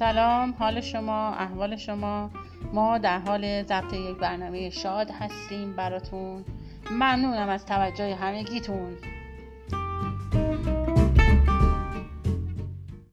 سلام حال شما احوال شما؟ ما در حال ضبط یک برنامه شاد هستیم براتون. ممنونم از توجه همگیتون.